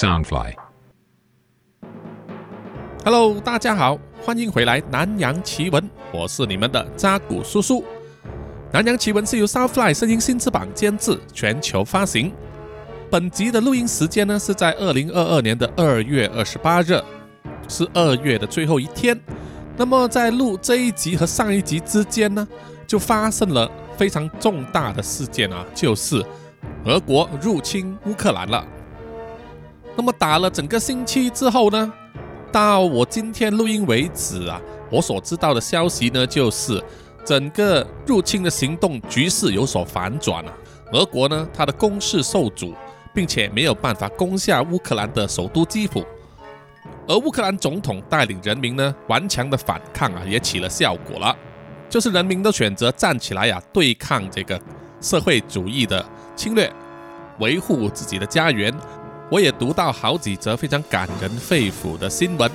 Soundfly。Hello，大家好，欢迎回来《南洋奇闻》，我是你们的扎古叔叔。《南洋奇闻》是由 Soundfly 声音新翅膀监制，全球发行。本集的录音时间呢是在二零二二年的二月二十八日，是二月的最后一天。那么在录这一集和上一集之间呢，就发生了非常重大的事件啊，就是俄国入侵乌克兰了。那么打了整个星期之后呢，到我今天录音为止啊，我所知道的消息呢，就是整个入侵的行动局势有所反转啊。俄国呢，它的攻势受阻，并且没有办法攻下乌克兰的首都基辅。而乌克兰总统带领人民呢，顽强的反抗啊，也起了效果了。就是人民都选择站起来呀、对抗这个社会主义的侵略，维护自己的家园。我也读到好几则非常感人肺腑的新闻，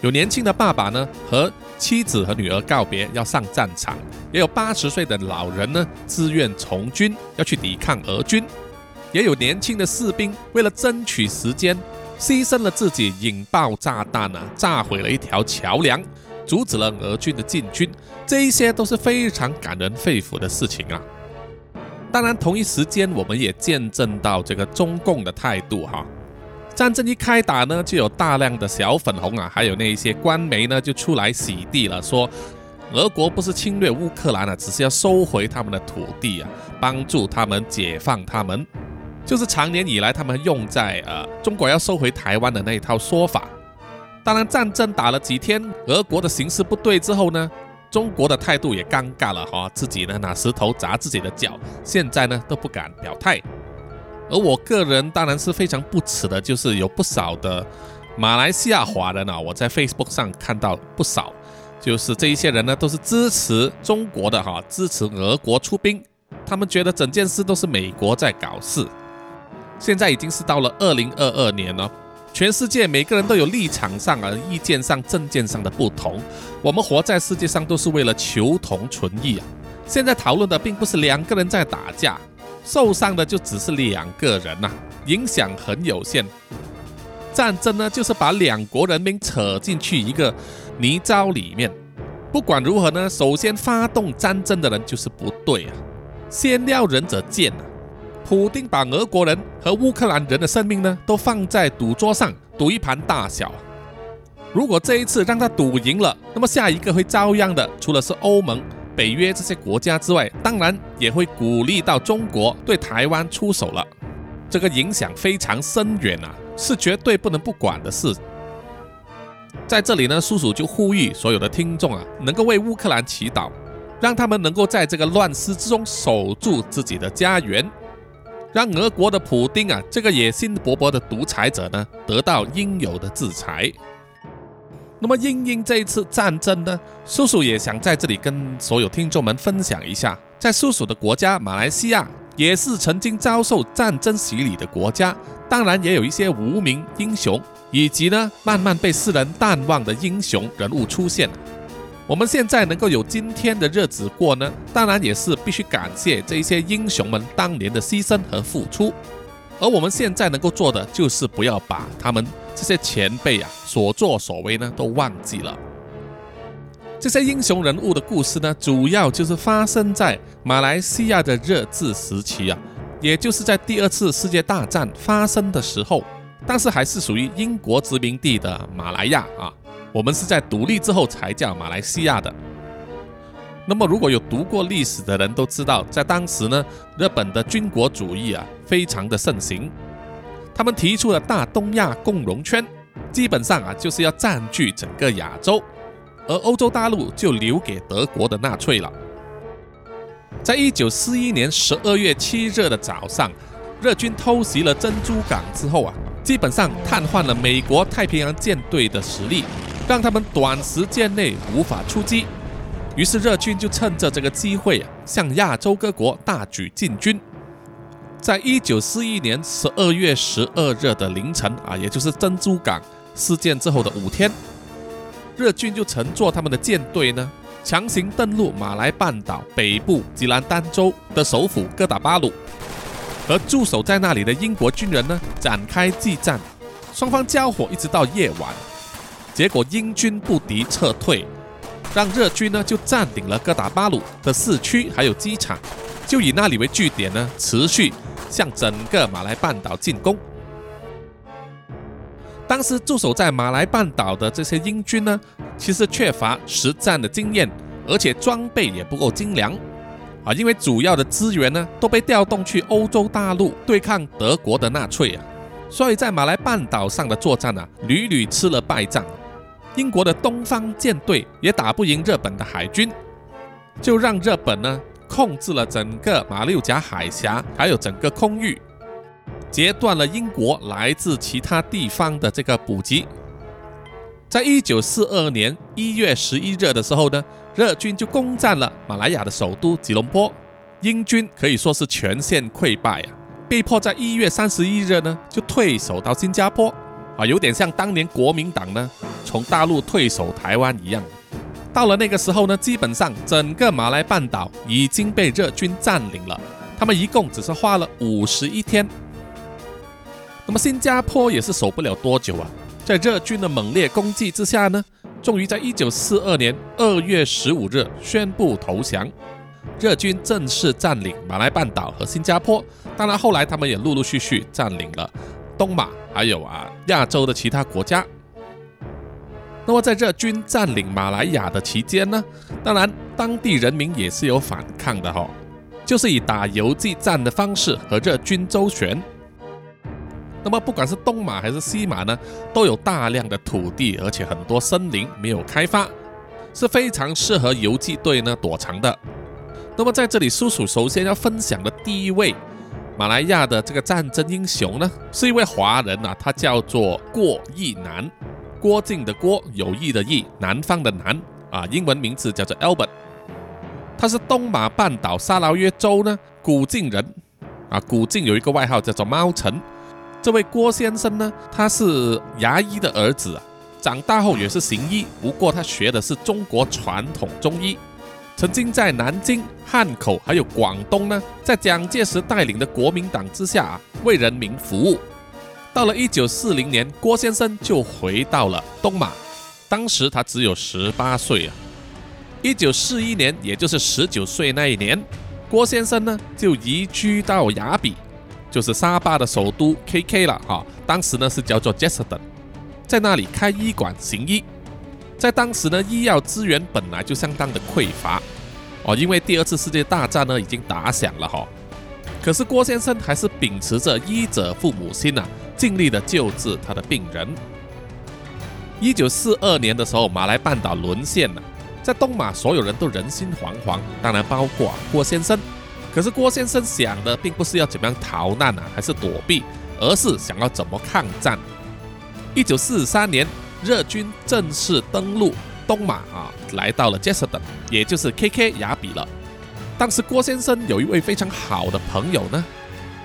有年轻的爸爸呢和妻子和女儿告别要上战场，也有八十岁的老人呢自愿从军要去抵抗俄军，也有年轻的士兵为了争取时间，牺牲了自己，引爆炸弹啊，炸毁了一条桥梁，阻止了俄军的进军，这一些都是非常感人肺腑的事情啊。当然，同一时间我们也见证到这个中共的态度哈。战争一开打呢，就有大量的小粉红啊，还有那一些官媒呢，就出来洗地了，说俄国不是侵略乌克兰啊，只是要收回他们的土地啊，帮助他们解放他们，就是长年以来他们用在呃中国要收回台湾的那一套说法。当然，战争打了几天，俄国的形势不对之后呢，中国的态度也尴尬了哈，自己呢拿石头砸自己的脚，现在呢都不敢表态。而我个人当然是非常不耻的，就是有不少的马来西亚华人啊，我在 Facebook 上看到不少，就是这一些人呢都是支持中国的哈，支持俄国出兵，他们觉得整件事都是美国在搞事。现在已经是到了二零二二年了。全世界每个人都有立场上啊、意见上、政见上的不同。我们活在世界上都是为了求同存异啊。现在讨论的并不是两个人在打架，受伤的就只是两个人呐、影响很有限。战争呢，就是把两国人民扯进去一个泥沼里面。不管如何呢，首先发动战争的人就是不对啊。先撩人者贱啊。普丁把俄国人和乌克兰人的生命呢，都放在赌桌上赌一盘大小。如果这一次让他赌赢了，那么下一个会遭殃的，除了是欧盟、北约这些国家之外，当然也会鼓励到中国对台湾出手了。这个影响非常深远啊，是绝对不能不管的事。在这里呢，叔叔就呼吁所有的听众啊，能够为乌克兰祈祷，让他们能够在这个乱世之中守住自己的家园。让俄国的普丁啊，这个野心勃勃的独裁者呢，得到应有的制裁。那么，因应这一次战争呢，叔叔也想在这里跟所有听众们分享一下，在叔叔的国家马来西亚，也是曾经遭受战争洗礼的国家，当然也有一些无名英雄，以及呢慢慢被世人淡忘的英雄人物出现。我们现在能够有今天的日子过呢，当然也是必须感谢这一些英雄们当年的牺牲和付出。而我们现在能够做的，就是不要把他们这些前辈啊所作所为呢都忘记了。这些英雄人物的故事呢，主要就是发生在马来西亚的日治时期啊，也就是在第二次世界大战发生的时候，但是还是属于英国殖民地的马来亚啊。我们是在独立之后才叫马来西亚的。那么，如果有读过历史的人都知道，在当时呢，日本的军国主义啊非常的盛行，他们提出了大东亚共荣圈，基本上啊就是要占据整个亚洲，而欧洲大陆就留给德国的纳粹了。在一九四一年十二月七日的早上，日军偷袭了珍珠港之后啊，基本上瘫痪了美国太平洋舰队的实力。让他们短时间内无法出击，于是日军就趁着这个机会啊，向亚洲各国大举进军。在一九四一年十二月十二日的凌晨啊，也就是珍珠港事件之后的五天，日军就乘坐他们的舰队呢，强行登陆马来半岛北部吉兰丹州的首府哥打巴鲁，和驻守在那里的英国军人呢，展开激战。双方交火一直到夜晚，结果英军不敌撤退，让日军呢就占领了哥打巴鲁的市区还有机场，就以那里为据点呢，持续向整个马来半岛进攻。当时驻守在马来半岛的这些英军呢，其实缺乏实战的经验，而且装备也不够精良啊，因为主要的资源呢都被调动去欧洲大陆对抗德国的纳粹啊，所以在马来半岛上的作战啊，屡屡吃了败仗。英国的东方舰队也打不赢日本的海军，就让日本呢控制了整个马六甲海峡，还有整个空域。截断了英国来自其他地方的这个补给。在一九四二年一月十一日的时候呢，日军就攻占了马来亚的首都吉隆坡，英军可以说是全线溃败啊，被迫在一月三十一日呢就退守到新加坡啊，有点像当年国民党呢从大陆退守台湾一样。到了那个时候呢，基本上整个马来半岛已经被日军占领了，他们一共只是花了五十一天。那么新加坡也是守不了多久啊，在日军的猛烈攻击之下呢，终于在一九四二年二月十五日宣布投降，日军正式占领马来半岛和新加坡。当然后来他们也陆陆续续占领了东马，还有啊亚洲的其他国家。那么在日军占领马来亚的期间呢，当然当地人民也是有反抗的哈，就是以打游击战的方式和日军周旋。那么不管是东马还是西马呢，都有大量的土地，而且很多森林没有开发，是非常适合游击队呢躲藏的。那么在这里，叔叔首先要分享的第一位马来亚的这个战争英雄呢，是一位华人啊，他叫做郭义南，郭靖的郭，有意的义，南方的南啊，英文名字叫做 Albert，他是东马半岛沙劳越州呢古晋人。啊，古晋有一个外号叫做猫城。这位郭先生呢，他是牙医的儿子，长大后也是行医，不过他学的是中国传统中医，曾经在南京、汉口还有广东呢，在蒋介石带领的国民党之下啊，为人民服务。到了一九四零年，郭先生就回到了东马，当时他只有十八岁啊。一九四一年，也就是十九岁那一年，郭先生呢就移居到雅比。就是沙巴的首都 KK 了哈，当时呢是叫做 j e s d e n 在那里开医馆行医。在当时呢，医药资源本来就相当的匮乏哦，因为第二次世界大战呢已经打响了哈。可是郭先生还是秉持着医者父母心呐，尽力的救治他的病人。一九四二年的时候，马来半岛沦陷了，在东马所有人都人心惶惶，当然包括郭先生。可是郭先生想的并不是要怎么样逃难啊，还是躲避，而是想要怎么抗战。一九四三年，日军正式登陆东马啊，来到了杰斯登，也就是 KK 雅比了。当时郭先生有一位非常好的朋友呢，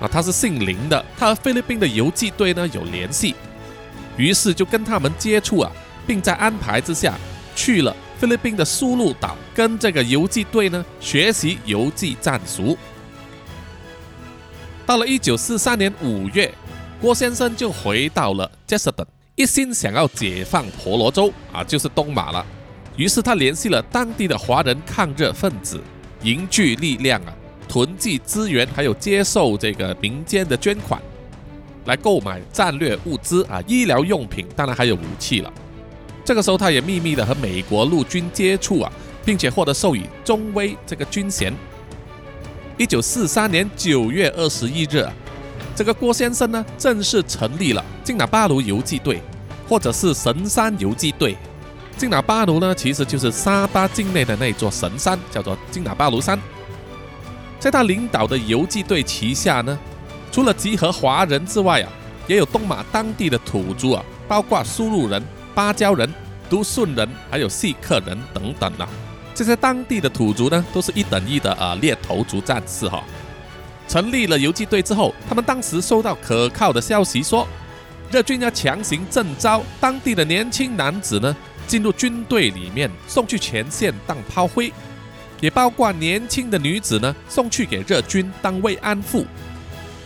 啊，他是姓林的，他和菲律宾的游击队呢有联系，于是就跟他们接触啊，并在安排之下去了。菲律宾的苏禄岛跟这个游击队呢学习游击战术。到了一九四三年五月，郭先生就回到了杰斯登，一心想要解放婆罗洲啊，就是东马了。于是他联系了当地的华人抗日分子，凝聚力量啊，囤积资源，还有接受这个民间的捐款，来购买战略物资啊，医疗用品，当然还有武器了。这个时候，他也秘密的和美国陆军接触啊，并且获得授予中尉这个军衔。一九四三年九月二十一日，这个郭先生呢，正式成立了金纳巴卢游击队，或者是神山游击队。金纳巴卢呢，其实就是沙巴境内的那座神山，叫做金纳巴卢山。在他领导的游击队旗下呢，除了集合华人之外啊，也有东马当地的土著啊，包括苏禄人。芭蕉人、都顺人，还有锡克人等等啊，这些当地的土族呢，都是一等一的啊猎头族战士哈。成立了游击队之后，他们当时收到可靠的消息说，日军要强行征召当地的年轻男子呢，进入军队里面，送去前线当炮灰，也包括年轻的女子呢，送去给日军当慰安妇。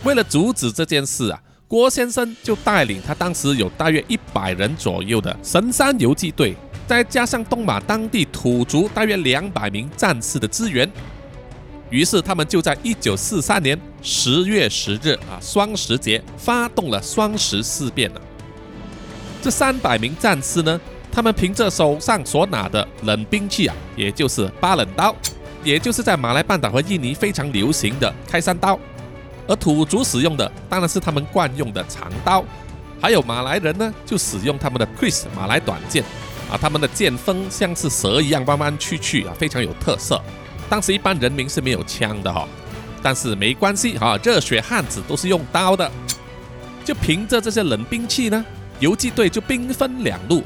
为了阻止这件事啊，郭先生就带领他当时有大约一百人左右的神山游击队，再加上东马当地土族大约两百名战士的支援，于是他们就在一九四三年十月十日啊双十节发动了双十事变了。这三百名战士呢，他们凭着手上所拿的冷兵器啊，也就是八冷刀，也就是在马来半岛和印尼非常流行的开山刀。而土族使用的当然是他们惯用的长刀，还有马来人呢就使用他们的 Chris 马来短剑，啊，他们的剑锋像是蛇一样弯弯曲曲啊，非常有特色。当时一般人民是没有枪的哈，但是没关系哈，热血汉子都是用刀的，就凭着这些冷兵器呢，游击队就兵分两路，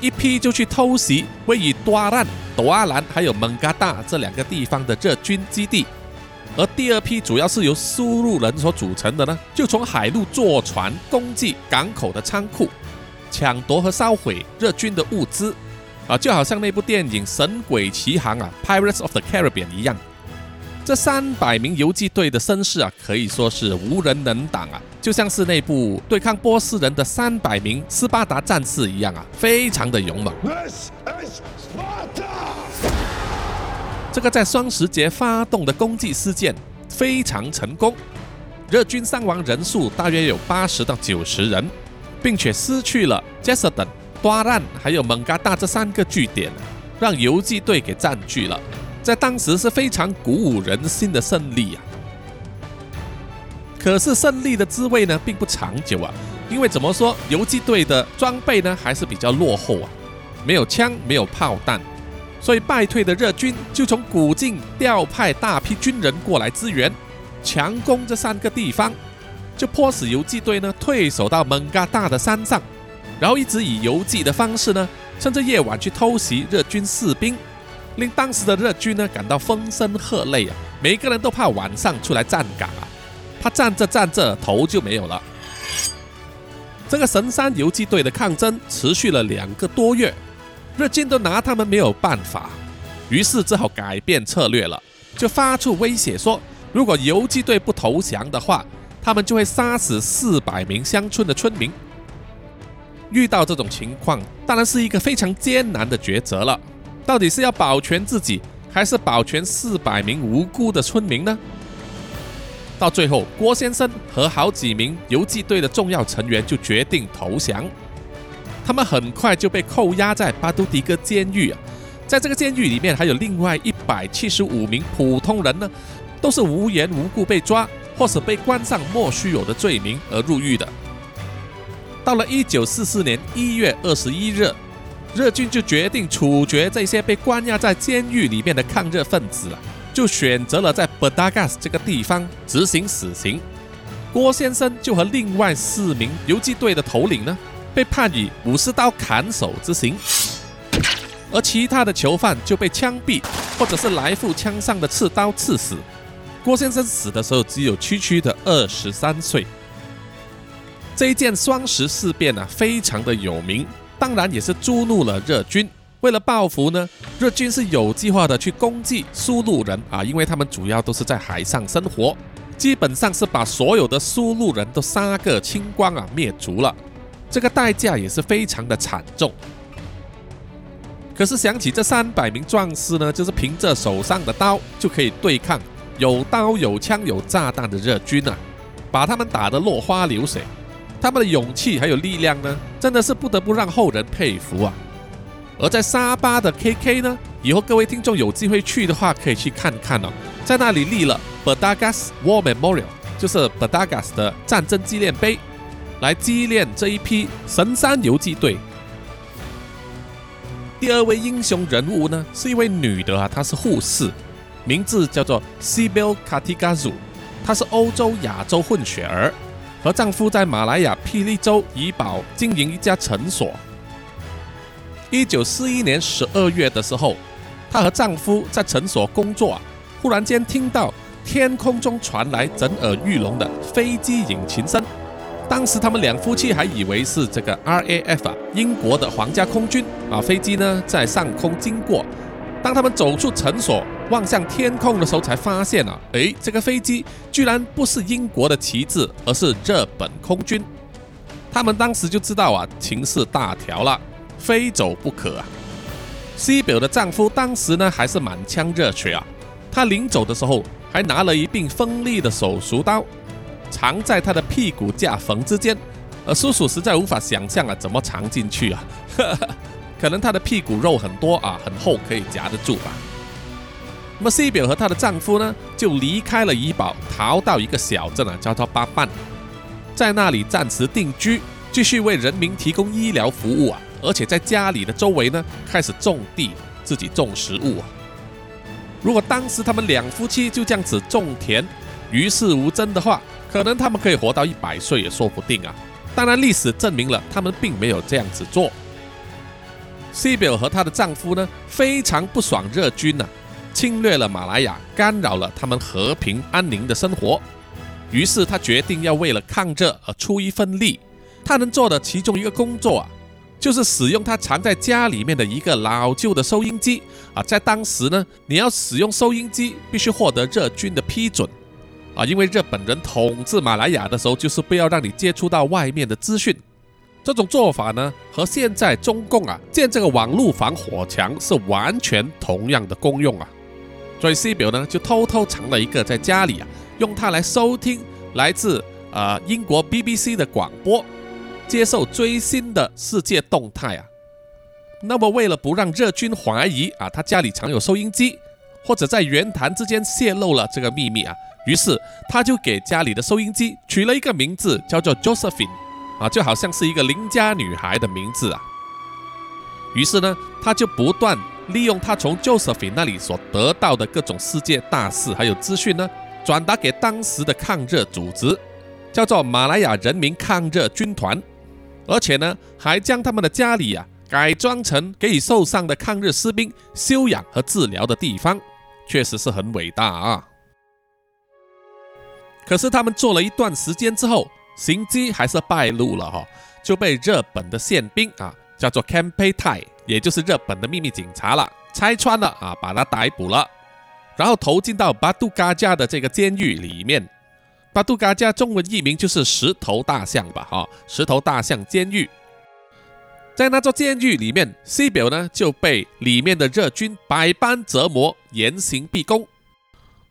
一批就去偷袭位于多阿兰、多阿兰还有蒙嘎大这两个地方的日军基地。而第二批主要是由输入人所组成的呢，就从海路坐船攻击港口的仓库，抢夺和烧毁日军的物资，啊，就好像那部电影《神鬼奇航》啊，《Pirates of the Caribbean》一样。这三百名游击队的声势啊，可以说是无人能挡啊，就像是那部对抗波斯人的三百名斯巴达战士一样啊，非常的勇猛。这个在双十节发动的攻击事件非常成功，日军伤亡人数大约有八十到九十人，并且失去了杰瑟等、多兰还有蒙嘎大这三个据点，让游击队给占据了，在当时是非常鼓舞人心的胜利啊！可是胜利的滋味呢，并不长久啊，因为怎么说，游击队的装备呢还是比较落后啊，没有枪，没有炮弹。所以败退的日军就从古晋调派大批军人过来支援，强攻这三个地方，就迫使游击队呢退守到蒙嘎大的山上，然后一直以游击的方式呢，趁着夜晚去偷袭日军士兵，令当时的日军呢感到风声鹤唳啊，每个人都怕晚上出来站岗啊，怕站着站着头就没有了。这个神山游击队的抗争持续了两个多月。日军都拿他们没有办法，于是只好改变策略了，就发出威胁说，如果游击队不投降的话，他们就会杀死四百名乡村的村民。遇到这种情况，当然是一个非常艰难的抉择了，到底是要保全自己，还是保全四百名无辜的村民呢？到最后，郭先生和好几名游击队的重要成员就决定投降。他们很快就被扣押在巴都迪哥监狱啊，在这个监狱里面，还有另外一百七十五名普通人呢，都是无缘无故被抓，或是被关上莫须有的罪名而入狱的。到了一九四四年一月二十一日，日军就决定处决这些被关押在监狱里面的抗日分子啊，就选择了在巴达加斯这个地方执行死刑。郭先生就和另外四名游击队的头领呢。被判以武士刀砍手之刑，而其他的囚犯就被枪毙，或者是来复枪上的刺刀刺死。郭先生死的时候只有区区的二十三岁。这一件双十事变呢，非常的有名，当然也是诛怒了日军。为了报复呢，日军是有计划的去攻击苏路人啊，因为他们主要都是在海上生活，基本上是把所有的苏路人都杀个清光啊，灭族了。这个代价也是非常的惨重。可是想起这三百名壮士呢，就是凭着手上的刀就可以对抗有刀有枪有炸弹的日军啊，把他们打得落花流水。他们的勇气还有力量呢，真的是不得不让后人佩服啊。而在沙巴的 KK 呢，以后各位听众有机会去的话，可以去看看哦，在那里立了 Badagas War Memorial，就是 Badagas 的战争纪念碑。来纪念这一批神山游击队。第二位英雄人物呢，是一位女的啊，她是护士，名字叫做 Sibel Katigazu，她是欧洲亚洲混血儿，和丈夫在马来亚霹雳州怡保经营一家诊所。一九四一年十二月的时候，她和丈夫在诊所工作，忽然间听到天空中传来震耳欲聋的飞机引擎声。当时他们两夫妻还以为是这个 RAF 啊，英国的皇家空军啊飞机呢在上空经过。当他们走出诊所，望向天空的时候，才发现啊，诶，这个飞机居然不是英国的旗帜，而是日本空军。他们当时就知道啊，情势大条了，非走不可啊。西表的丈夫当时呢，还是满腔热血啊，他临走的时候还拿了一柄锋利的手术刀，藏在他的屁股架缝之间。而叔叔实在无法想象啊，怎么藏进去啊？可能他的屁股肉很多啊，很厚，可以夹得住吧。那么西表和她的丈夫呢，就离开了怡保，逃到一个小镇啊，叫做巴半，在那里暂时定居，继续为人民提供医疗服务啊。而且在家里的周围呢，开始种地，自己种食物啊。如果当时他们两夫妻就这样子种田，与世无争的话，可能他们可以活到一百岁也说不定啊。当然，历史证明了他们并没有这样子做。西表和她的丈夫呢，非常不爽日军呢。侵略了马来亚，干扰了他们和平安宁的生活。于是他决定要为了抗日而出一份力。他能做的其中一个工作啊，就是使用他藏在家里面的一个老旧的收音机啊。在当时呢，你要使用收音机，必须获得日军的批准啊，因为日本人统治马来亚的时候，就是不要让你接触到外面的资讯。这种做法呢，和现在中共啊建这个网络防火墙是完全同样的功用啊。所以 C 表呢就偷偷藏了一个在家里啊，用它来收听来自呃英国 BBC 的广播，接受最新的世界动态啊。那么为了不让日军怀疑啊，他家里藏有收音机，或者在言谈之间泄露了这个秘密啊，于是他就给家里的收音机取了一个名字，叫做 Josephine 啊，就好像是一个邻家女孩的名字啊。于是呢，他就不断。利用他从 Josephine 那里所得到的各种世界大事还有资讯呢，转达给当时的抗日组织，叫做马来亚人民抗日军团，而且呢，还将他们的家里啊改装成给予受伤的抗日士兵休养和治疗的地方，确实是很伟大啊。可是他们做了一段时间之后，行迹还是败露了哈，就被日本的宪兵啊，叫做 Campay Tai。也就是日本的秘密警察了，拆穿了啊，把他逮捕了，然后投进到巴杜嘎加的这个监狱里面。巴杜嘎加中文译名就是石头大象吧？哈，石头大象监狱。在那座监狱里面，西表呢就被里面的日军百般折磨，严刑逼供。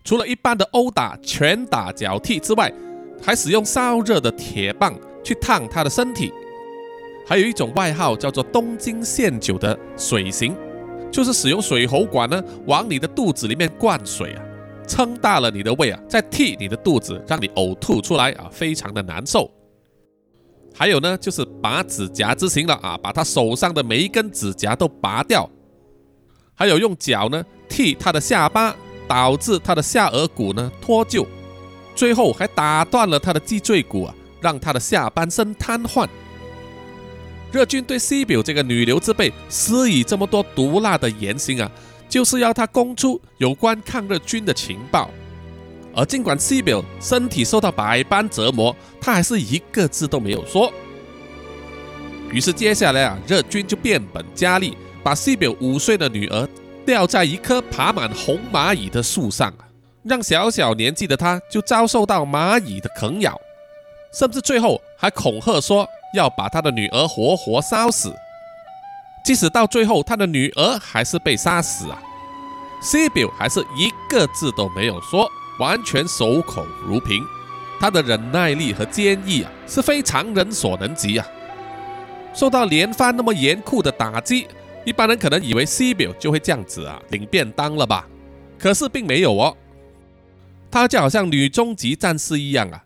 除了一般的殴打、拳打脚踢之外，还使用烧热的铁棒去烫他的身体。还有一种外号叫做“东京限酒”的水刑，就是使用水喉管呢往你的肚子里面灌水啊，撑大了你的胃啊，再替你的肚子让你呕吐出来啊，非常的难受。还有呢，就是拔指甲之刑了啊，把他手上的每一根指甲都拔掉。还有用脚呢踢他的下巴，导致他的下颌骨呢脱臼，最后还打断了他的脊椎骨啊，让他的下半身瘫痪。日军对西表这个女流之辈施以这么多毒辣的言行啊，就是要他供出有关抗日军的情报。而尽管西表身体受到百般折磨，他还是一个字都没有说。于是接下来啊，日军就变本加厉，把西表五岁的女儿吊在一棵爬满红蚂蚁的树上，让小小年纪的她就遭受到蚂蚁的啃咬，甚至最后还恐吓说。要把他的女儿活活烧死，即使到最后他的女儿还是被杀死啊，西表还是一个字都没有说，完全守口如瓶。他的忍耐力和坚毅啊，是非常人所能及啊。受到连番那么严酷的打击，一般人可能以为西表就会这样子啊领便当了吧？可是并没有哦，他就好像女终极战士一样啊，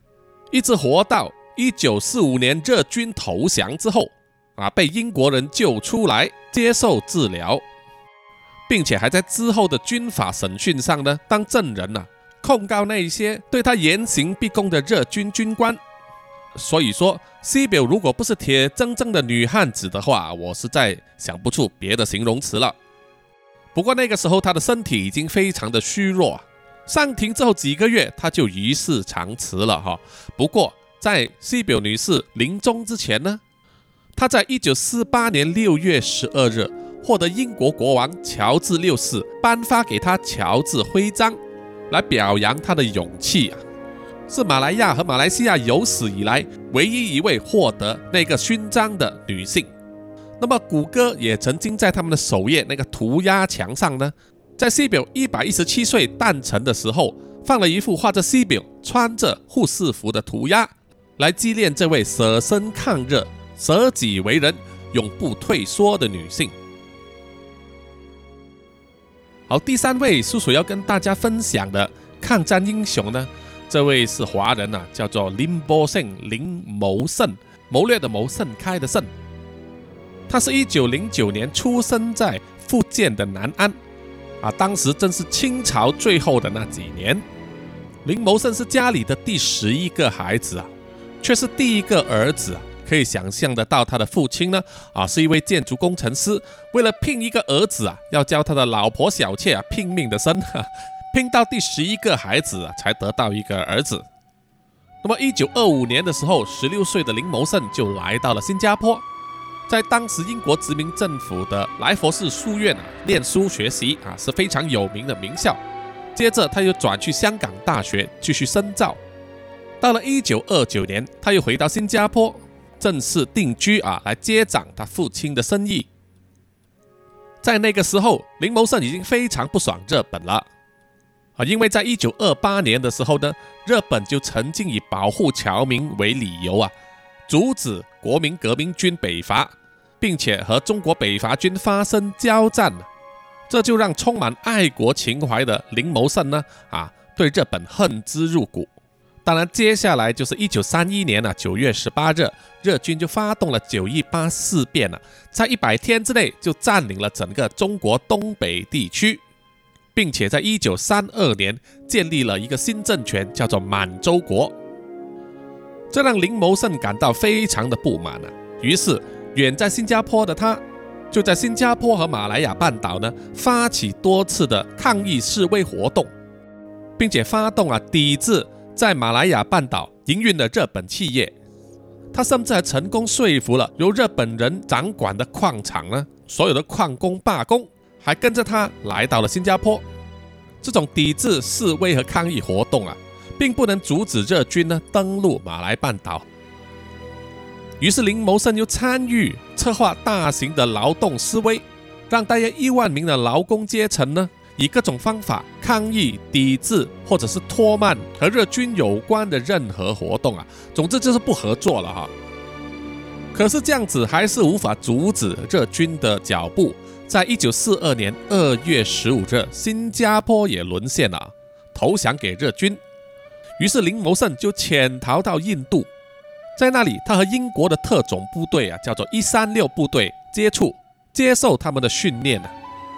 一直活到。一九四五年，日军投降之后，啊，被英国人救出来接受治疗，并且还在之后的军法审讯上呢当证人呢，控告那些对他严刑逼供的日军军官。所以说，西表如果不是铁铮铮的女汉子的话，我实在想不出别的形容词了。不过那个时候她的身体已经非常的虚弱，上庭之后几个月，她就一世长辞了哈。不过。在西表女士临终之前呢，她在一九四八年六月十二日获得英国国王乔治六世颁发给他乔治徽章，来表扬他的勇气啊，是马来亚和马来西亚有史以来唯一一位获得那个勋章的女性。那么，谷歌也曾经在他们的首页那个涂鸦墙上呢，在西表一百一十七岁诞辰的时候，放了一幅画着西表穿着护士服的涂鸦，来纪念这位舍身抗日、舍己为人、永不退缩的女性。好，第三位叔叔要跟大家分享的抗战英雄呢，这位是华人呐，叫做林波胜林谋胜，谋略的谋，盛开的盛。他是一九零九年出生在福建的南安，啊，当时正是清朝最后的那几年。林谋胜是家里的第十一个孩子啊，却是第一个儿子。可以想象得到，他的父亲呢，啊，是一位建筑工程师。为了聘一个儿子啊，要教他的老婆小妾啊拼命的生，拼到第十一个孩子啊，才得到一个儿子。那么，一九二五年的时候，十六岁的林谋胜就来到了新加坡，在当时英国殖民政府的莱佛士书院啊念书学习啊，是非常有名的名校。接着，他又转去香港大学继续深造。到了一九二九年，他又回到新加坡。正式定居啊，来接掌他父亲的生意。在那个时候，林谋胜已经非常不爽日本了啊，因为在一九二八年的时候呢，日本就曾经以保护侨民为理由啊，阻止国民革命军北伐，并且和中国北伐军发生交战，这就让充满爱国情怀的林谋胜呢啊，对日本恨之入骨。当然，接下来就是一九三一年了，九月十八日，日军就发动了九一八事变了，在一百天之内就占领了整个中国东北地区，并且在一九三二年建立了一个新政权，叫做满洲国。这让林谋胜感到非常的不满啊，于是远在新加坡的他，就在新加坡和马来亚半岛呢，发起多次的抗议示威活动，并且发动啊抵制。在马来亚半岛营运的日本企业，他甚至还成功说服了由日本人掌管的矿场呢，所有的矿工罢工，还跟着他来到了新加坡。这种抵制示威和抗议活动啊，并不能阻止日军呢登陆马来半岛。于是林谋生又参与策划大型的劳动示威，让大约一万名的劳工阶层呢。以各种方法抗议、抵制，或者是拖慢和日军有关的任何活动啊，总之就是不合作了哈。可是这样子还是无法阻止日军的脚步。在一九四二年二月十五日，新加坡也沦陷了，投降给日军。于是林谋胜就潜逃到印度，在那里他和英国的特种部队啊，叫做一三六部队接触，接受他们的训练呢。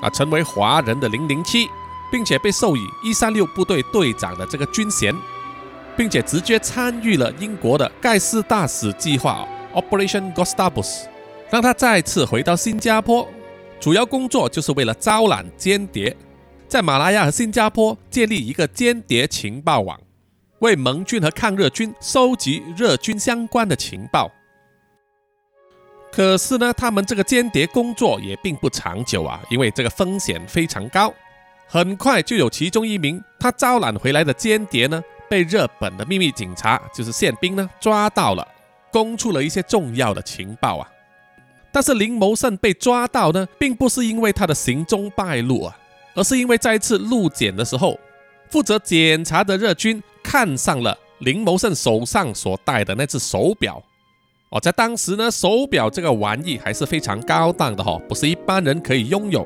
啊，成为华人的零零七，并且被授予一三六部队队长的这个军衔，并且直接参与了英国的盖世大使计划 Operation Gustavus，让他再次回到新加坡，主要工作就是为了招揽间谍，在马来亚和新加坡建立一个间谍情报网，为盟军和抗日军收集日军相关的情报。可是呢，他们这个间谍工作也并不长久啊，因为这个风险非常高。很快就有其中一名他招揽回来的间谍呢，被日本的秘密警察，就是宪兵呢抓到了，供出了一些重要的情报啊。但是林谋胜被抓到呢，并不是因为他的行踪败露啊，而是因为在一次路检的时候，负责检查的日军看上了林谋胜手上所戴的那只手表。哦，在当时呢，手表这个玩意还是非常高档的哈，不是一般人可以拥有。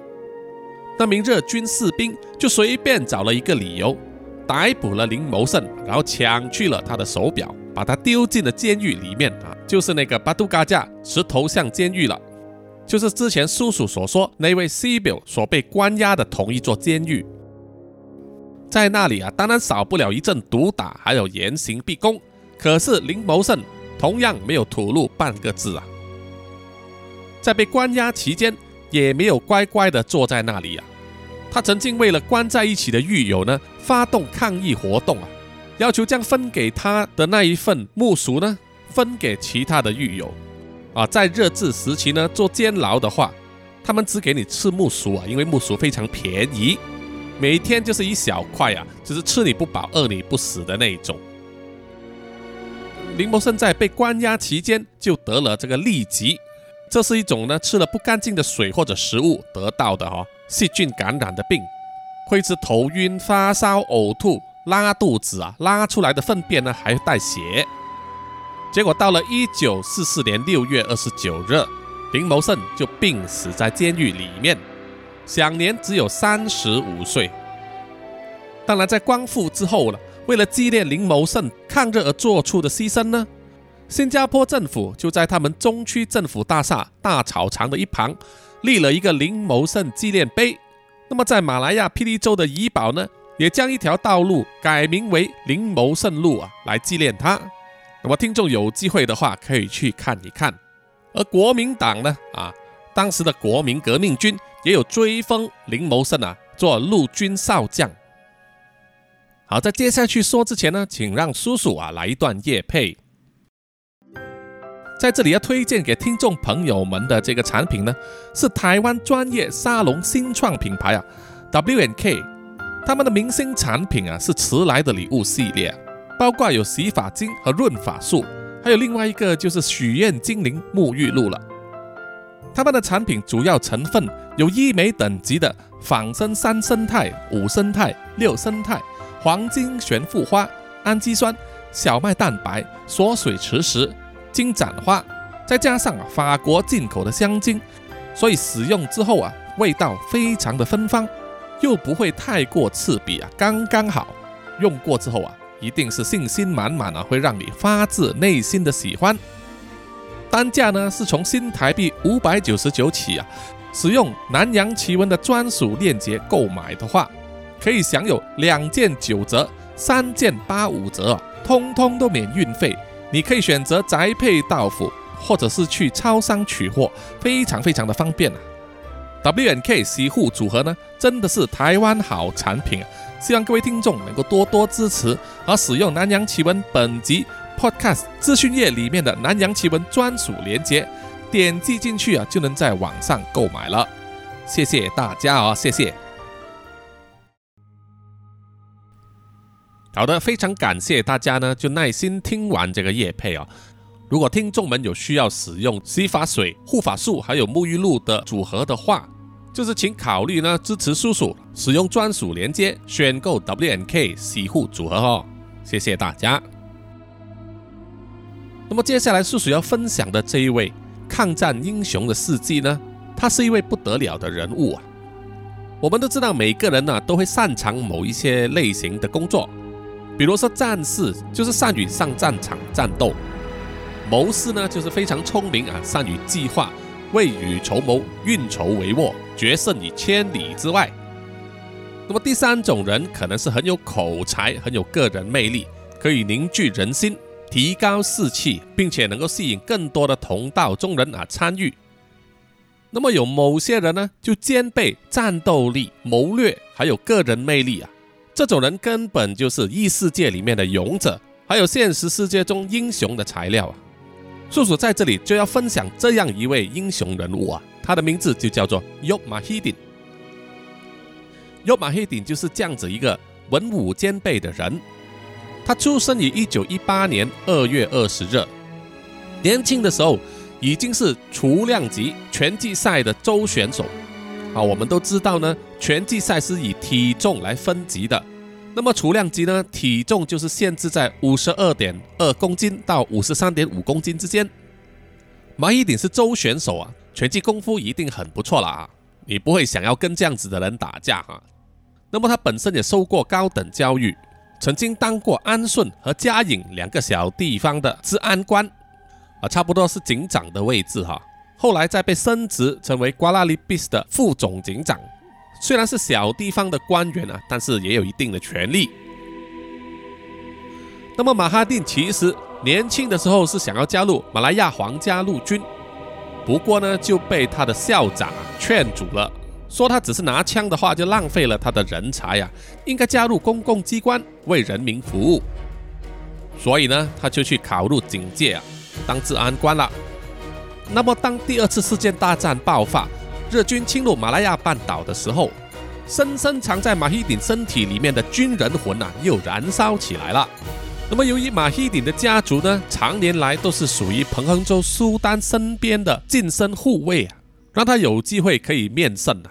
那名日军士兵就随便找了一个理由，逮捕了林谋胜，然后抢去了他的手表，把他丢进了监狱里面啊，就是那个巴杜嘎架石头像监狱了，就是之前叔叔所说那位西表所被关押的同一座监狱。在那里啊，当然少不了一阵毒打，还有严刑逼供。可是林谋胜。同样没有吐露半个字啊，在被关押期间，也没有乖乖的坐在那里啊。他曾经为了关在一起的狱友呢，发动抗议活动啊，要求将分给他的那一份木薯呢，分给其他的狱友啊。在日治时期呢，做监牢的话，他们只给你吃木薯啊，因为木薯非常便宜，每天就是一小块啊，就是吃你不饱、饿你不死的那一种。林谋胜在被关押期间就得了这个痢疾，这是一种呢吃了不干净的水或者食物得到的哈细菌感染的病，会致头晕、发烧、呕吐、拉肚子啊，拉出来的粪便呢还带血。结果到了一九四四年六月二十九日，林谋胜就病死在监狱里面，享年只有三十五岁。当然，在光复之后了，为了纪念林谋胜抗日而做出的牺牲呢，新加坡政府就在他们中区政府大厦大草场的一旁立了一个林谋胜纪念碑。那么，在马来亚霹雳州的怡保呢，也将一条道路改名为林谋胜路啊，来纪念他。那么听众有机会的话，可以去看一看。而国民党呢，啊，当时的国民革命军也有追封林谋胜啊做陆军少将。好，在接下去说之前呢，请让叔叔啊来一段夜配。在这里要推荐给听众朋友们的这个产品呢，是台湾专业沙龙新创品牌啊，W N K，他们的明星产品啊是迟来的礼物系列。包括有洗发精和润发素，还有另外一个就是许愿精灵沐浴露了。他们的产品主要成分有医美等级的仿生三生态、五生态、六生态、黄金悬浮花、氨基酸、小麦蛋白、锁水磁石、金盏花，再加上法国进口的香精，所以使用之后啊，味道非常的芬芳，又不会太过刺鼻啊，刚刚好。用过之后啊。一定是信心满满啊，会让你发自内心的喜欢。单价呢是从新台币五百九十九起啊，使用南洋奇闻的专属链接购买的话，可以享有两件九折、三件八五折，通通都免运费。你可以选择宅配到府，或者是去超商取货，非常非常的方便啊。W N K 洗护组合呢，真的是台湾好产品啊。希望各位听众能够多多支持，而使用南洋奇闻本集 Podcast 资讯页里面的南洋奇闻专属链接，点击进去啊，就能在网上购买了。谢谢大家啊，谢谢。好的，非常感谢大家呢，就耐心听完这个夜配啊。如果听众们有需要使用洗发水、护发素还有沐浴露的组合的话，就是请考虑呢支持叔叔使用专属链接选购 W N K 洗护组合哦，谢谢大家。那么接下来叔叔要分享的这一位抗战英雄的事迹呢，他是一位不得了的人物啊。我们都知道每个人呢都会擅长某一些类型的工作，比如说战士就是善于上战场战斗，谋士呢就是非常聪明啊，善于计划。未雨绸缪，运筹帷幄，决胜于千里之外。那么第三种人可能是很有口才，很有个人魅力，可以凝聚人心，提高士气，并且能够吸引更多的同道中人啊参与。那么有某些人呢，就兼备战斗力、谋略，还有个人魅力啊。这种人根本就是异世界里面的勇者，还有现实世界中英雄的材料啊。叔叔在这里就要分享这样一位英雄人物啊，他的名字就叫做 Yob Mahidin。y o Mahidin 就是这样子一个文武兼备的人。他出生于一九一八年二月二十日，年轻的时候已经是雏量级拳击赛的周选手。啊，我们都知道呢，拳击赛是以体重来分级的。那么雏量级呢？体重就是限制在五十二点二公斤到五十三点五公斤之间。马伊鼎是周选手啊，拳击功夫一定很不错了啊！你不会想要跟这样子的人打架哈。那么他本身也受过高等教育，曾经当过安顺和嘉颖两个小地方的治安官啊，差不多是警长的位置哈。后来再被升职成为瓜拉里比斯的副总警长。虽然是小地方的官员啊，但是也有一定的权力。那么马哈定其实年轻的时候是想要加入马来亚皇家陆军，不过呢就被他的校长劝阻了，说他只是拿枪的话就浪费了他的人才呀，应该加入公共机关为人民服务。所以呢他就去考入警界啊，当治安官了。那么当第二次世界大战爆发。日军侵入马来亚半岛的时候，深深藏在马希鼎身体里面的军人魂啊，又燃烧起来了。那么，由于马希鼎的家族呢，常年来都是属于彭亨州苏丹身边的近身护卫啊，让他有机会可以面圣啊。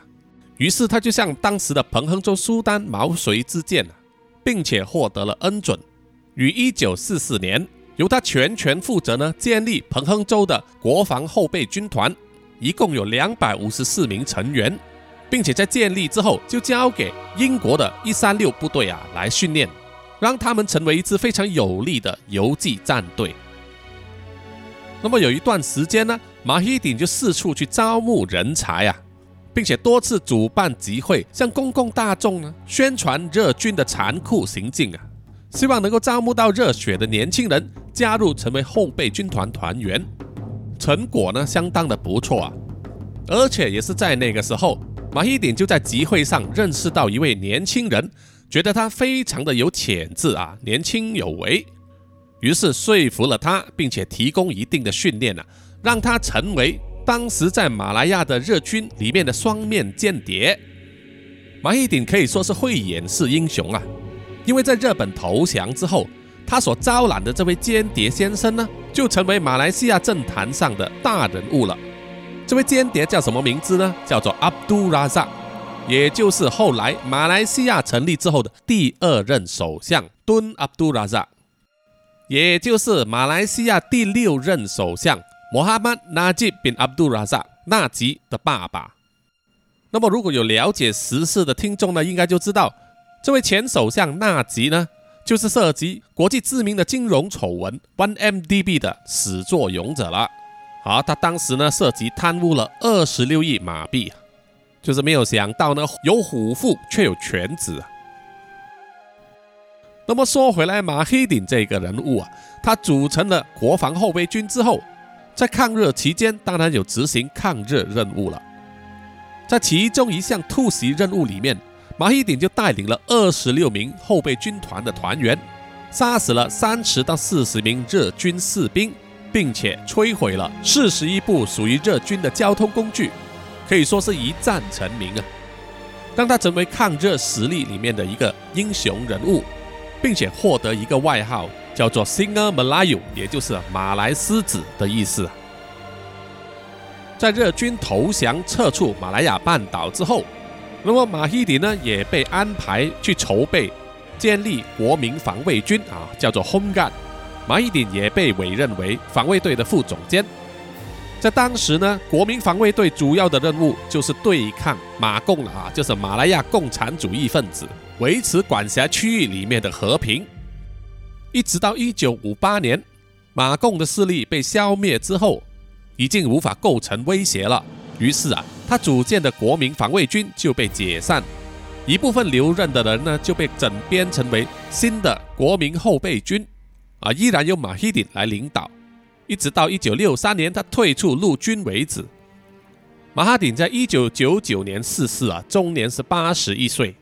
于是，他就向当时的彭亨州苏丹毛遂自荐啊，并且获得了恩准，于一九四四年由他全权负责呢，建立彭亨州的国防后备军团，一共有两百五十四名成员，并且在建立之后就交给英国的一三六部队啊来训练。让他们成为一支非常有力的游击战队。那么有一段时间呢，马希顶就四处去招募人才啊，并且多次主办集会，向公共大众呢宣传热军的残酷行径啊，希望能够招募到热血的年轻人加入成为后备军团团员。成果呢相当的不错啊，而且也是在那个时候，马希鼎就在集会上认识到一位年轻人。觉得他非常的有潜质啊，年轻有为，于是说服了他，并且提供一定的训练啊，让他成为当时在马来亚的日军里面的双面间谍。马一鼎可以说是慧眼识英雄啊，因为在日本投降之后，他所招揽的这位间谍先生呢，就成为马来西亚政坛上的大人物了。这位间谍叫什么名字呢？叫做阿卜杜拉扎。也就是后来马来西亚成立之后的第二任首相敦阿卜杜拉扎，也就是马来西亚第六任首相穆罕默纳吉宾阿卜杜拉扎纳吉的爸爸。那么，如果有了解时事的听众呢，应该就知道，这位前首相纳吉呢，就是涉及国际知名的金融丑闻 OneMDB 的始作俑者了。好，他当时呢，涉及贪污了二十六亿马币。就是没有想到呢，有虎父却有犬子。那么说回来，马黑鼎这个人物啊，他组成了国防后备军之后，在抗日期间当然有执行抗日任务了。在其中一项突袭任务里面，马黑鼎就带领了二十六名后备军团的团员，杀死了三十到四十名日军士兵，并且摧毁了四十一部属于日军的交通工具。可以说是一战成名啊，让他成为抗日实力里面的一个英雄人物，并且获得一个外号叫做 Singer Melayu，也就是马来狮子的意思。在日军投降撤出马来亚半岛之后，那么马希迪呢也被安排去筹备建立国民防卫军啊，叫做 Home Guard。马希迪也被委任为防卫队的副总监。在当时呢，国民防卫队主要的任务就是对抗马共了啊，就是马来亚共产主义分子，维持管辖区域里面的和平。一直到一九五八年，马共的势力被消灭之后，已经无法构成威胁了。于是啊，他组建的国民防卫军就被解散，一部分留任的人呢就被整编成为新的国民后备军，啊，依然由马希鼎来领导。一直到一九六三年，他退出陆军为止。马哈鼎在一九九九年逝世啊，终年是八十一岁。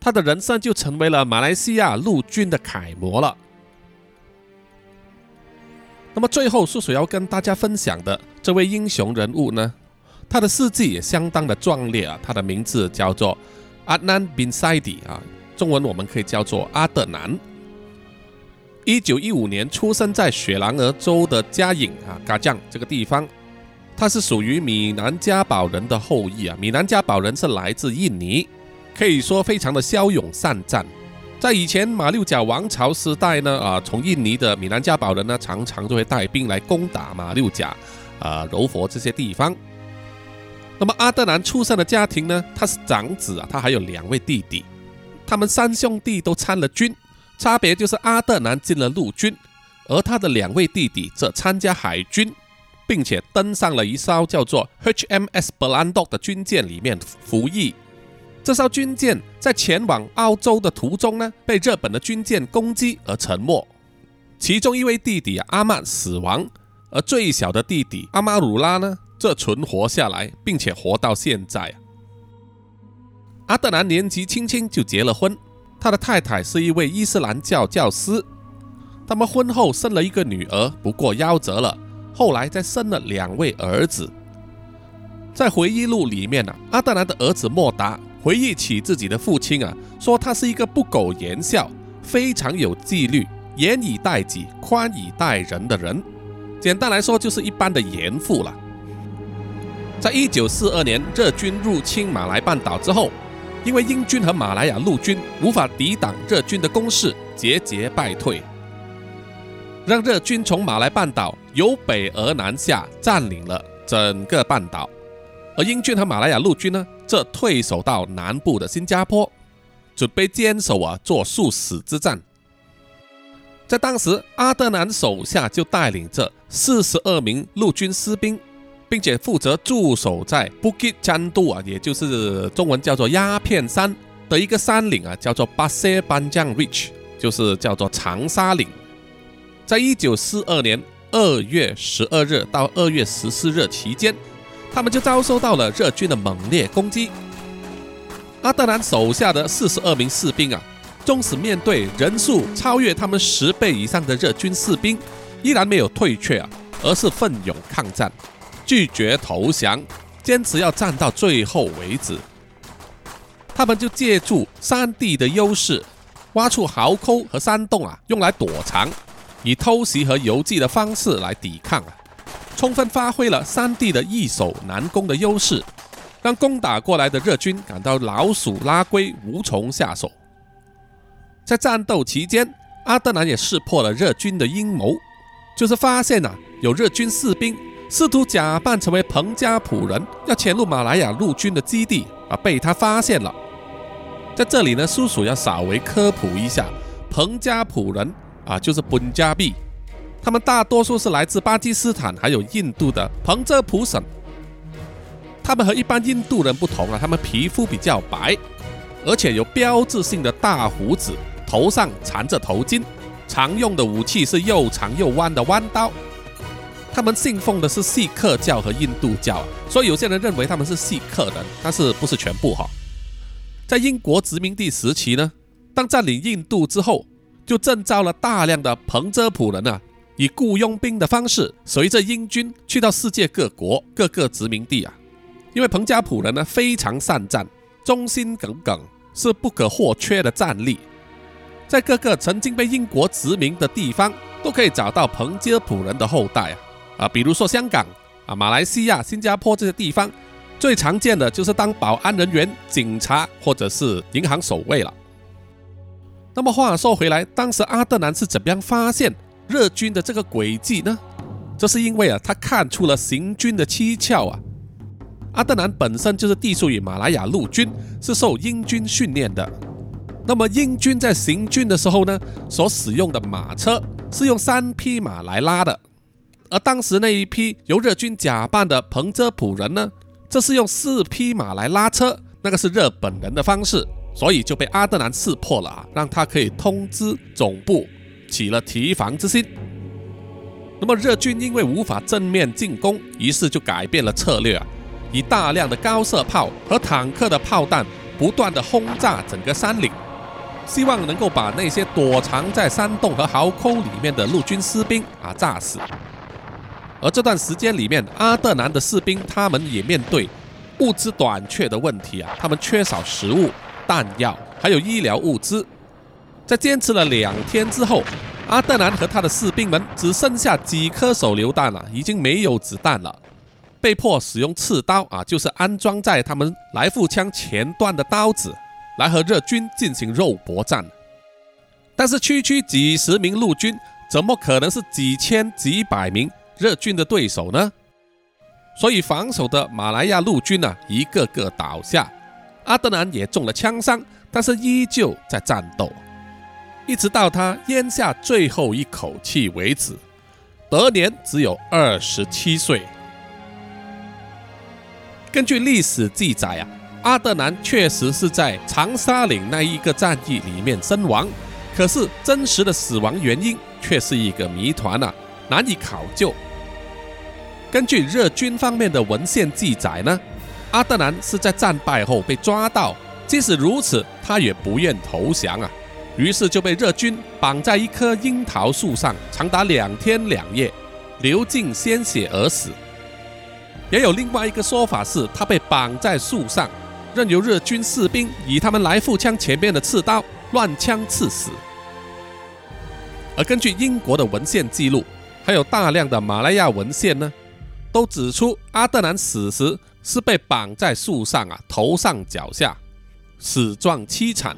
他的人生就成为了马来西亚陆军的楷模了。那么最后，叔叔要跟大家分享的这位英雄人物呢，他的事迹也相当的壮烈啊。他的名字叫做阿南宾塞迪啊，中文我们可以叫做阿德南。一九一五年出生在雪兰莪州的嘉颖啊，嘎将这个地方，他是属于米南加堡人的后裔啊。米南加堡人是来自印尼，可以说非常的骁勇善战。在以前马六甲王朝时代呢，啊，从印尼的米南加堡人呢，常常就会带兵来攻打马六甲、啊柔佛这些地方。那么阿德南出生的家庭呢，他是长子啊，他还有两位弟弟，他们三兄弟都参了军。差别就是阿德南进了陆军，而他的两位弟弟则参加海军，并且登上了一艘叫做 HMS b l a n d o 的军舰里面服役。这艘军舰在前往澳洲的途中呢，被日本的军舰攻击而沉没。其中一位弟弟阿曼死亡，而最小的弟弟阿马鲁拉呢，则存活下来，并且活到现在。阿德南年纪轻轻就结了婚。他的太太是一位伊斯兰教教师，他们婚后生了一个女儿，不过夭折了。后来再生了两位儿子。在回忆录里面呢，阿德兰的儿子莫达回忆起自己的父亲啊，说他是一个不苟言笑、非常有纪律、严以待己、宽以待人的人。简单来说，就是一般的严父了。在一九四二年日军入侵马来半岛之后，因为英军和马来亚陆军无法抵挡日军的攻势，节节败退，让日军从马来半岛由北而南下，占领了整个半岛。而英军和马来亚陆军呢，则退守到南部的新加坡，准备坚守啊，做殊死之战。在当时，阿德南手下就带领着四十二名陆军士兵，并且负责驻守在 Bukit Chandu 啊，也就是中文叫做鸦片山的一个山岭啊，叫做 Pasir Panjang Ridge，就是叫做长沙岭。在一九四二年二月十二日到二月十四日期间，他们就遭受到了日军的猛烈攻击。阿德南手下的四十二名士兵啊。纵使面对人数超越他们十倍以上的日军士兵，依然没有退却啊，而是奋勇抗战，拒绝投降，坚持要战到最后为止。他们就借助山地的优势，挖出壕沟和山洞啊，用来躲藏，以偷袭和游击的方式来抵抗啊，充分发挥了山地的易守难攻的优势，让攻打过来的日军感到老鼠拉龟，无从下手。在战斗期间，阿德南也识破了日军的阴谋，就是发现呐，有日军士兵试图假扮成为彭加普人，要潜入马来亚陆军的基地，啊，被他发现了。在这里呢，叔叔要稍微科普一下，彭加普人啊，就是本加币，他们大多数是来自巴基斯坦还有印度的彭泽普省。他们和一般印度人不同啊，他们皮肤比较白，而且有标志性的大胡子。头上缠着头巾，常用的武器是又长又弯的弯刀。他们信奉的是锡克教和印度教，所以有些人认为他们是锡克人，但是不是全部哈。在英国殖民地时期呢，当占领印度之后，就征召了大量的彭泽普人啊，以雇佣兵的方式，随着英军去到世界各国各个殖民地啊。因为彭加普人呢非常善战，忠心耿耿，是不可或缺的战力。在各个曾经被英国殖民的地方，都可以找到彭加普人的后代啊啊，比如说香港啊、马来西亚、新加坡这些地方，最常见的就是当保安人员、警察或者是银行守卫了。那么话说回来，当时阿德南是怎么样发现日军的这个诡计呢？这是因为啊，他看出了行军的蹊跷啊。阿德南本身就是隶属于马来亚陆军，是受英军训练的。那么英军在行军的时候呢，所使用的马车是用三匹马来拉的，而当时那一批由日军假扮的彭泽普人呢，这是用四匹马来拉车，那个是日本人的方式，所以就被阿德南识破了啊，让他可以通知总部，起了提防之心。那么日军因为无法正面进攻，于是就改变了策略，以大量的高射炮和坦克的炮弹不断的轰炸整个山岭。希望能够把那些躲藏在山洞和壕沟里面的陆军士兵啊炸死。而这段时间里面，阿德南的士兵他们也面对物资短缺的问题啊，他们缺少食物、弹药，还有医疗物资。在坚持了两天之后，阿德南和他的士兵们只剩下几颗手榴弹了，已经没有子弹了，被迫使用刺刀啊，就是安装在他们来复枪前端的刀子。来和日军进行肉搏战，但是区区几十名陆军怎么可能是几千几百名日军的对手呢？所以防守的马来亚陆军呢，一个个倒下，阿德南也中了枪伤，但是依旧在战斗，一直到他咽下最后一口气为止，得年只有二十七岁。根据历史记载啊。阿德南确实是在长沙岭那一个战役里面身亡，可是真实的死亡原因却是一个谜团啊，难以考究。根据日军方面的文献记载呢，阿德南是在战败后被抓到，即使如此，他也不愿投降啊，于是就被日军绑在一棵樱桃树上，长达两天两夜，流尽鲜血而死。也有另外一个说法是，他被绑在树上，任由日军士兵以他们来复枪前面的刺刀乱枪刺死。而根据英国的文献记录，还有大量的马来亚文献呢，都指出阿德南死时是被绑在树上啊，头上脚下，死状凄惨。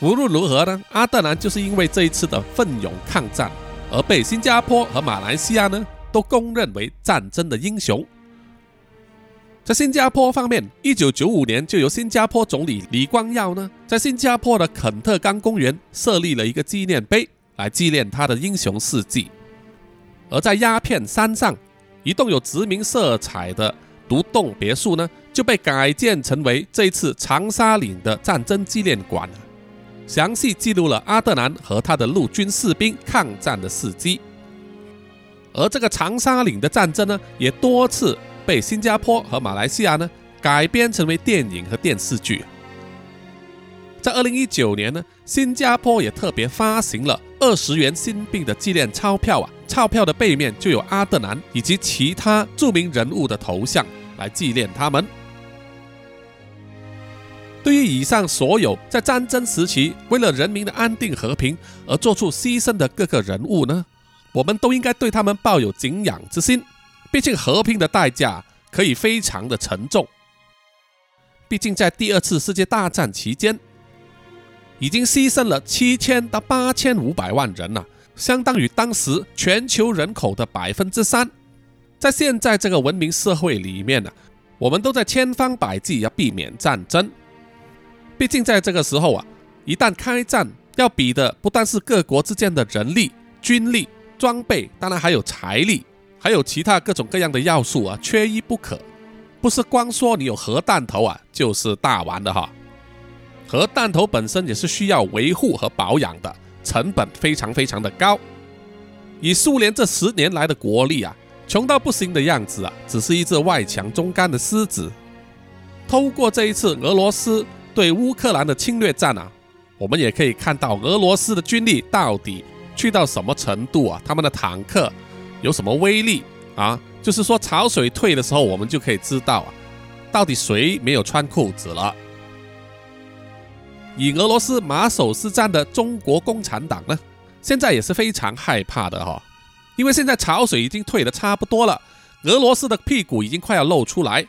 无论如何呢，阿德南就是因为这一次的奋勇抗战，而被新加坡和马来西亚呢都公认为战争的英雄。在新加坡方面，一九九五年就由新加坡总理李光耀呢，在新加坡的肯特冈公园设立了一个纪念碑，来纪念他的英雄事迹。而在鸦片山上，一栋有殖民色彩的独栋别墅呢，就被改建成为这一次长沙岭的战争纪念馆，详细记录了阿德南和他的陆军士兵抗战的事迹。而这个长沙岭的战争呢，也多次。被新加坡和马来西亚呢改编成为电影和电视剧。在二零一九年呢，新加坡也特别发行了二十元新币的纪念钞票啊，钞票的背面就有阿德南以及其他著名人物的头像来纪念他们。对于以上所有在战争时期为了人民的安定和平而做出牺牲的各个人物呢，我们都应该对他们抱有敬仰之心。毕竟和平的代价可以非常的沉重。毕竟在第二次世界大战期间，已经牺牲了七千到八千五百万人了，相当于当时全球人口的百分之三。在现在这个文明社会里面呢，我们都在千方百计要避免战争。毕竟在这个时候啊，一旦开战，要比的不但是各国之间的人力、军力、装备，当然还有财力。还有其他各种各样的要素啊，缺一不可。不是光说你有核弹头啊，就是大玩的哈。核弹头本身也是需要维护和保养的，成本非常非常的高。以苏联这十年来的国力啊，穷到不行的样子啊，只是一只外强中干的狮子。通过这一次俄罗斯对乌克兰的侵略战啊，我们也可以看到俄罗斯的军力到底去到什么程度啊，他们的坦克。有什么威力啊？就是说，潮水退的时候，我们就可以知道啊，到底谁没有穿裤子了。以俄罗斯马首是瞻的中国共产党呢，现在也是非常害怕的哈，因为现在潮水已经退的差不多了，俄罗斯的屁股已经快要露出来，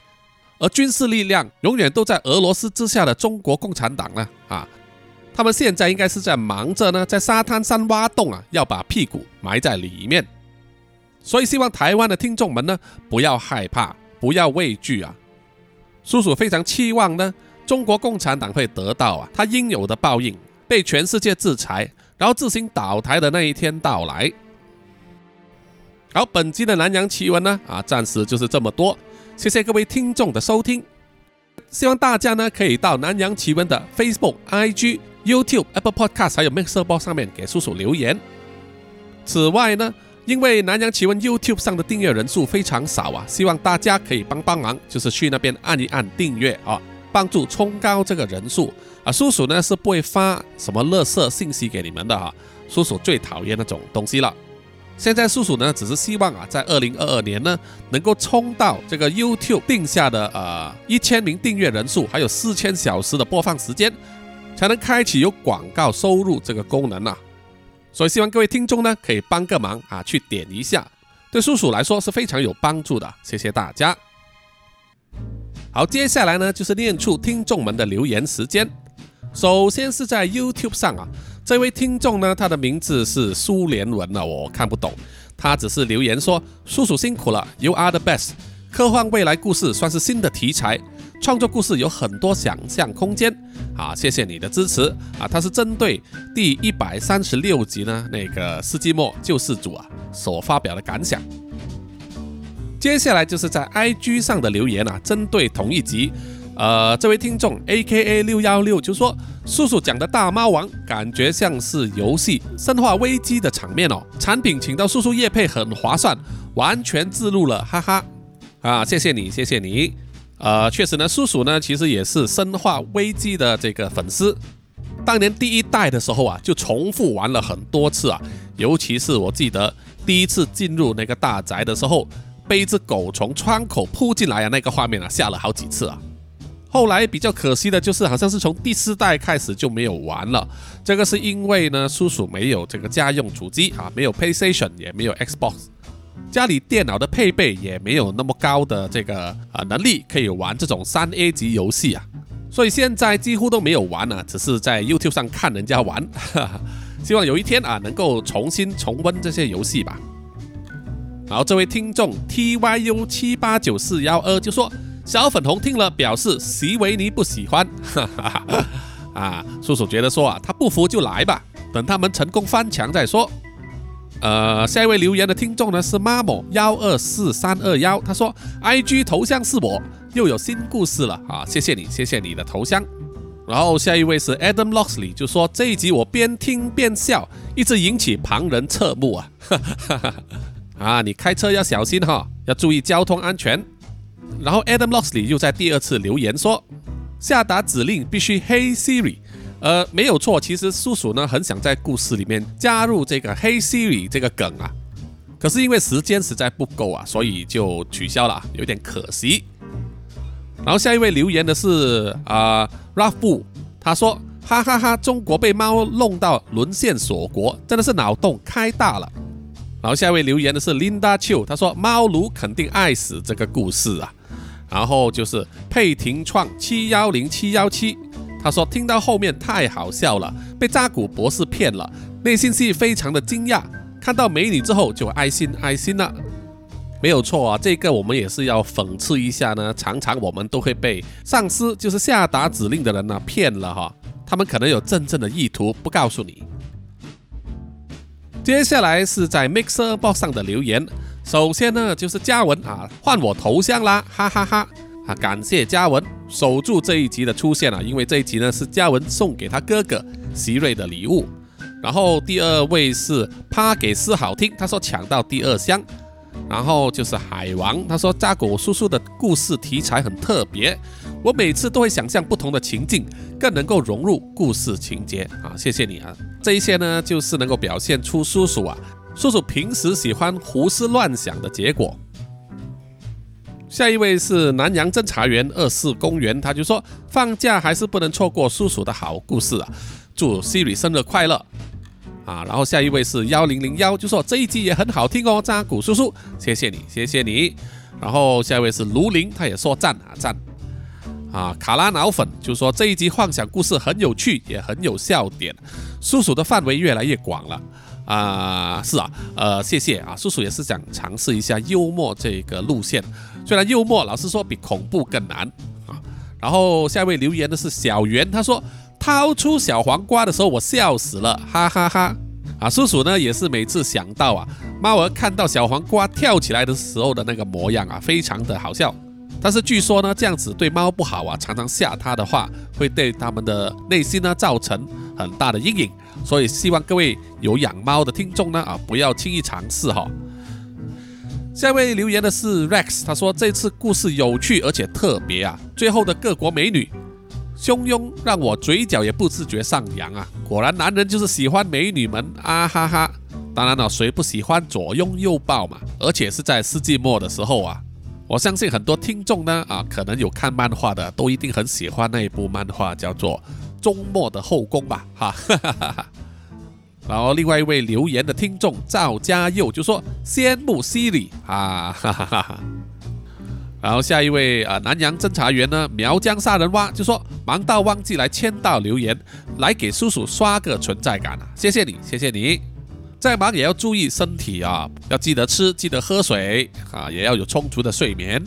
而军事力量永远都在俄罗斯之下的中国共产党呢，啊，他们现在应该是在忙着呢，在沙滩上挖洞啊，要把屁股埋在里面。所以，希望台湾的听众们呢，不要害怕，不要畏惧啊！叔叔非常期望呢，中国共产党会得到啊他应有的报应，被全世界制裁，然后自行倒台的那一天到来。好，本期的南洋奇闻呢，啊，暂时就是这么多，谢谢各位听众的收听。希望大家呢，可以到南洋奇闻的 Facebook、IG、YouTube、Apple Podcast 还有 Mixer 上面给叔叔留言。此外呢，因为南洋奇闻 YouTube 上的订阅人数非常少啊，希望大家可以帮帮忙，就是去那边按一按订阅啊，帮助冲高这个人数啊。叔叔呢是不会发什么乐色信息给你们的哈，叔叔最讨厌那种东西了。现在叔叔呢只是希望啊，在二零二二年呢能够冲到这个 YouTube 定下的呃一千名订阅人数，还有四千小时的播放时间，才能开启有广告收入这个功能啊。所以希望各位听众呢，可以帮个忙啊，去点一下，对叔叔来说是非常有帮助的。谢谢大家。好，接下来呢就是念出听众们的留言时间。首先是在 YouTube 上啊，这位听众呢，他的名字是苏联文啊，我看不懂，他只是留言说：“叔叔辛苦了，You are the best。”科幻未来故事算是新的题材。创作故事有很多想象空间，啊，谢谢你的支持啊！它是针对第一百三十六集呢那个世纪末救世主啊所发表的感想。接下来就是在 IG 上的留言啊，针对同一集，呃，这位听众 AKA 六幺六就说，叔叔讲的大猫王感觉像是游戏《生化危机》的场面哦，产品请到叔叔叶配很划算，完全自录了，哈哈！啊，谢谢你，谢谢你。呃，确实呢，叔叔呢其实也是《生化危机》的这个粉丝。当年第一代的时候啊，就重复玩了很多次啊。尤其是我记得第一次进入那个大宅的时候，被一只狗从窗口扑进来啊，那个画面啊，吓了好几次啊。后来比较可惜的就是，好像是从第四代开始就没有玩了。这个是因为呢，叔叔没有这个家用主机啊，没有 PlayStation，也没有 Xbox，家里电脑的配备也没有那么高的这个呃能力可以玩这种三 A 级游戏啊，所以现在几乎都没有玩了，只是在 YouTube 上看人家玩。希望有一天啊，能够重新重温这些游戏吧。然后这位听众 TYU 七八九四幺二就说。小粉红听了表示席维尼不喜欢，哈哈哈啊，叔叔觉得说啊，他不服就来吧，等他们成功翻墙再说。呃，下一位留言的听众呢是 Mamo 幺二四三二幺，他说 IG 头像是我，又有新故事了啊，谢谢你，谢谢你的头像。然后下一位是 Adam Loxley，就说这一集我边听边笑，一直引起旁人侧目啊，哈哈哈啊，你开车要小心哈，要注意交通安全。然后 Adam Loxley 又在第二次留言说，下达指令必须 Hey Siri，呃，没有错，其实叔叔呢很想在故事里面加入这个黑 Siri 这个梗啊，可是因为时间实在不够啊，所以就取消了，有点可惜。然后下一位留言的是啊 Ruff，他说哈哈哈，中国被猫弄到沦陷锁国，真的是脑洞开大了。然后下一位留言的是 Linda Chu，他说猫奴肯定爱死这个故事啊。然后就是佩廷创七幺零七幺七，他说听到后面太好笑了，被扎古博士骗了，内心戏非常的惊讶，看到美女之后就爱心爱心了，没有错啊，这个我们也是要讽刺一下呢，常常我们都会被上司就是下达指令的人呢骗了哈，他们可能有真正的意图不告诉你。接下来是在 Mixer Box 上的留言。首先呢，就是嘉文啊，换我头像啦，哈哈哈！啊，感谢嘉文守住这一集的出现啊，因为这一集呢是嘉文送给他哥哥席瑞的礼物。然后第二位是帕给斯好听，他说抢到第二箱。然后就是海王，他说扎古叔叔的故事题材很特别，我每次都会想象不同的情境，更能够融入故事情节啊，谢谢你啊！这一些呢，就是能够表现出叔叔啊。叔叔平时喜欢胡思乱想的结果。下一位是南洋侦查员二四公园，他就说放假还是不能错过叔叔的好故事啊！祝 Siri 生日快乐啊！然后下一位是幺零零幺，就说这一集也很好听哦，扎古叔叔，谢谢你，谢谢你。然后下一位是卢林，他也说赞啊赞啊！卡拉脑粉就说这一集幻想故事很有趣，也很有笑点，叔叔的范围越来越广了。啊，是啊，呃，谢谢啊，叔叔也是想尝试一下幽默这个路线，虽然幽默老实说比恐怖更难啊。然后下一位留言的是小袁，他说掏出小黄瓜的时候我笑死了，哈哈哈。啊，叔叔呢也是每次想到啊，猫儿看到小黄瓜跳起来的时候的那个模样啊，非常的好笑。但是据说呢，这样子对猫不好啊，常常吓它的话，会对它们的内心呢造成很大的阴影。所以希望各位有养猫的听众呢啊，不要轻易尝试哈。下一位留言的是 Rex，他说这次故事有趣而且特别啊，最后的各国美女汹涌让我嘴角也不自觉上扬啊。果然男人就是喜欢美女们啊哈哈。当然了，谁不喜欢左拥右抱嘛？而且是在世纪末的时候啊。我相信很多听众呢啊，可能有看漫画的，都一定很喜欢那一部漫画，叫做。周末的后宫吧，哈哈，然后另外一位留言的听众赵家佑就说羡慕 Siri 啊，哈哈哈哈。然后下一位啊南洋侦查员呢苗疆杀人蛙就说忙到忘记来签到留言，来给叔叔刷个存在感啊，谢谢你，谢谢你。再忙也要注意身体啊，要记得吃，记得喝水啊，也要有充足的睡眠。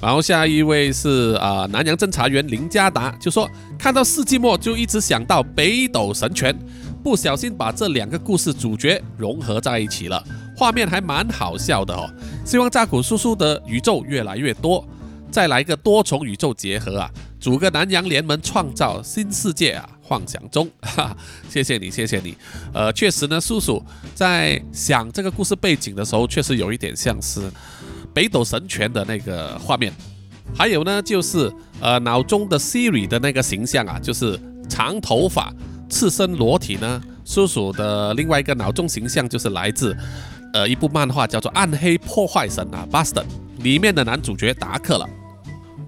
然后下一位是啊南洋侦查员林家达，就说看到世纪末就一直想到北斗神拳，不小心把这两个故事主角融合在一起了，画面还蛮好笑的哦。希望扎古叔叔的宇宙越来越多，再来一个多重宇宙结合啊，组个南洋联盟创造新世界啊，幻想中，哈，谢谢你，谢谢你。呃，确实呢，叔叔在想这个故事背景的时候，确实有一点像是。北斗神拳的那个画面，还有呢，就是呃脑中的 Siri 的那个形象啊，就是长头发、赤身裸体呢。叔叔的另外一个脑中形象就是来自呃一部漫画叫做《暗黑破坏神》啊，Buster 里面的男主角达克了。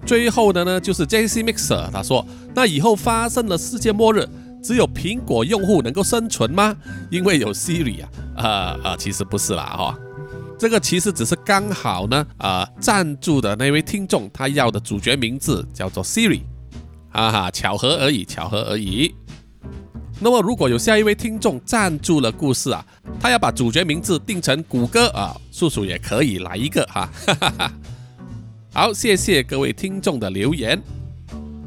最后的呢，就是 J.C. Mixer，他说：“那以后发生了世界末日，只有苹果用户能够生存吗？因为有 Siri 啊，呃呃，其实不是啦哈，这个其实只是刚好呢，呃，赞助的那位听众他要的主角名字叫做 Siri，哈哈，巧合而已，巧合而已。那么如果有下一位听众赞助了故事啊，他要把主角名字定成谷歌啊，叔叔也可以来一个哈，哈哈哈。”好，谢谢各位听众的留言，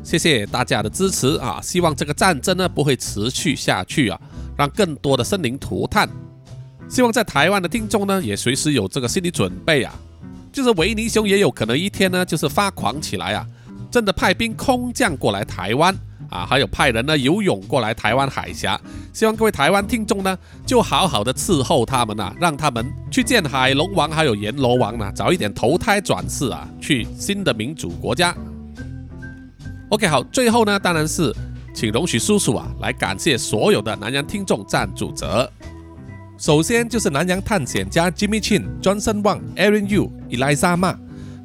谢谢大家的支持啊！希望这个战争呢不会持续下去啊，让更多的生灵涂炭。希望在台湾的听众呢也随时有这个心理准备啊，就是维尼熊也有可能一天呢就是发狂起来啊，真的派兵空降过来台湾。啊，还有派人呢游泳过来台湾海峡，希望各位台湾听众呢就好好的伺候他们呐，让他们去见海龙王还有阎罗王呢，早一点投胎转世啊，去新的民主国家。OK，好，最后呢，当然是请容许叔叔啊来感谢所有的南洋听众赞助者。首先就是南洋探险家 Jimmy Chin、Johnson Wang、Aaron Yu、Eliza Ma，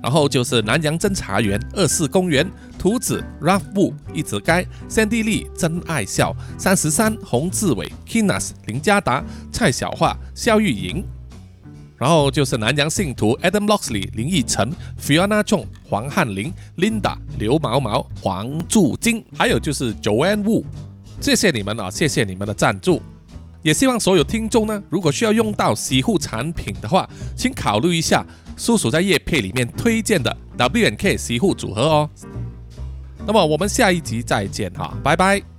然后就是南洋侦查员二四公园。图子 Ralph Wu 一直该 Sandy Lee 真爱笑三十三洪志伟 Kinas 林家达蔡小桦肖玉莹，然后就是南洋信徒 Adam Loxley 林奕晨 Fiona Chong 黄汉林 Linda 刘毛毛黄祝金，还有就是 Joanne Wu，谢谢你们啊，谢谢你们的赞助，也希望所有听众呢，如果需要用到洗护产品的话，请考虑一下叔叔在叶片里面推荐的 W N K 洗护组合哦。那么我们下一集再见哈，拜拜。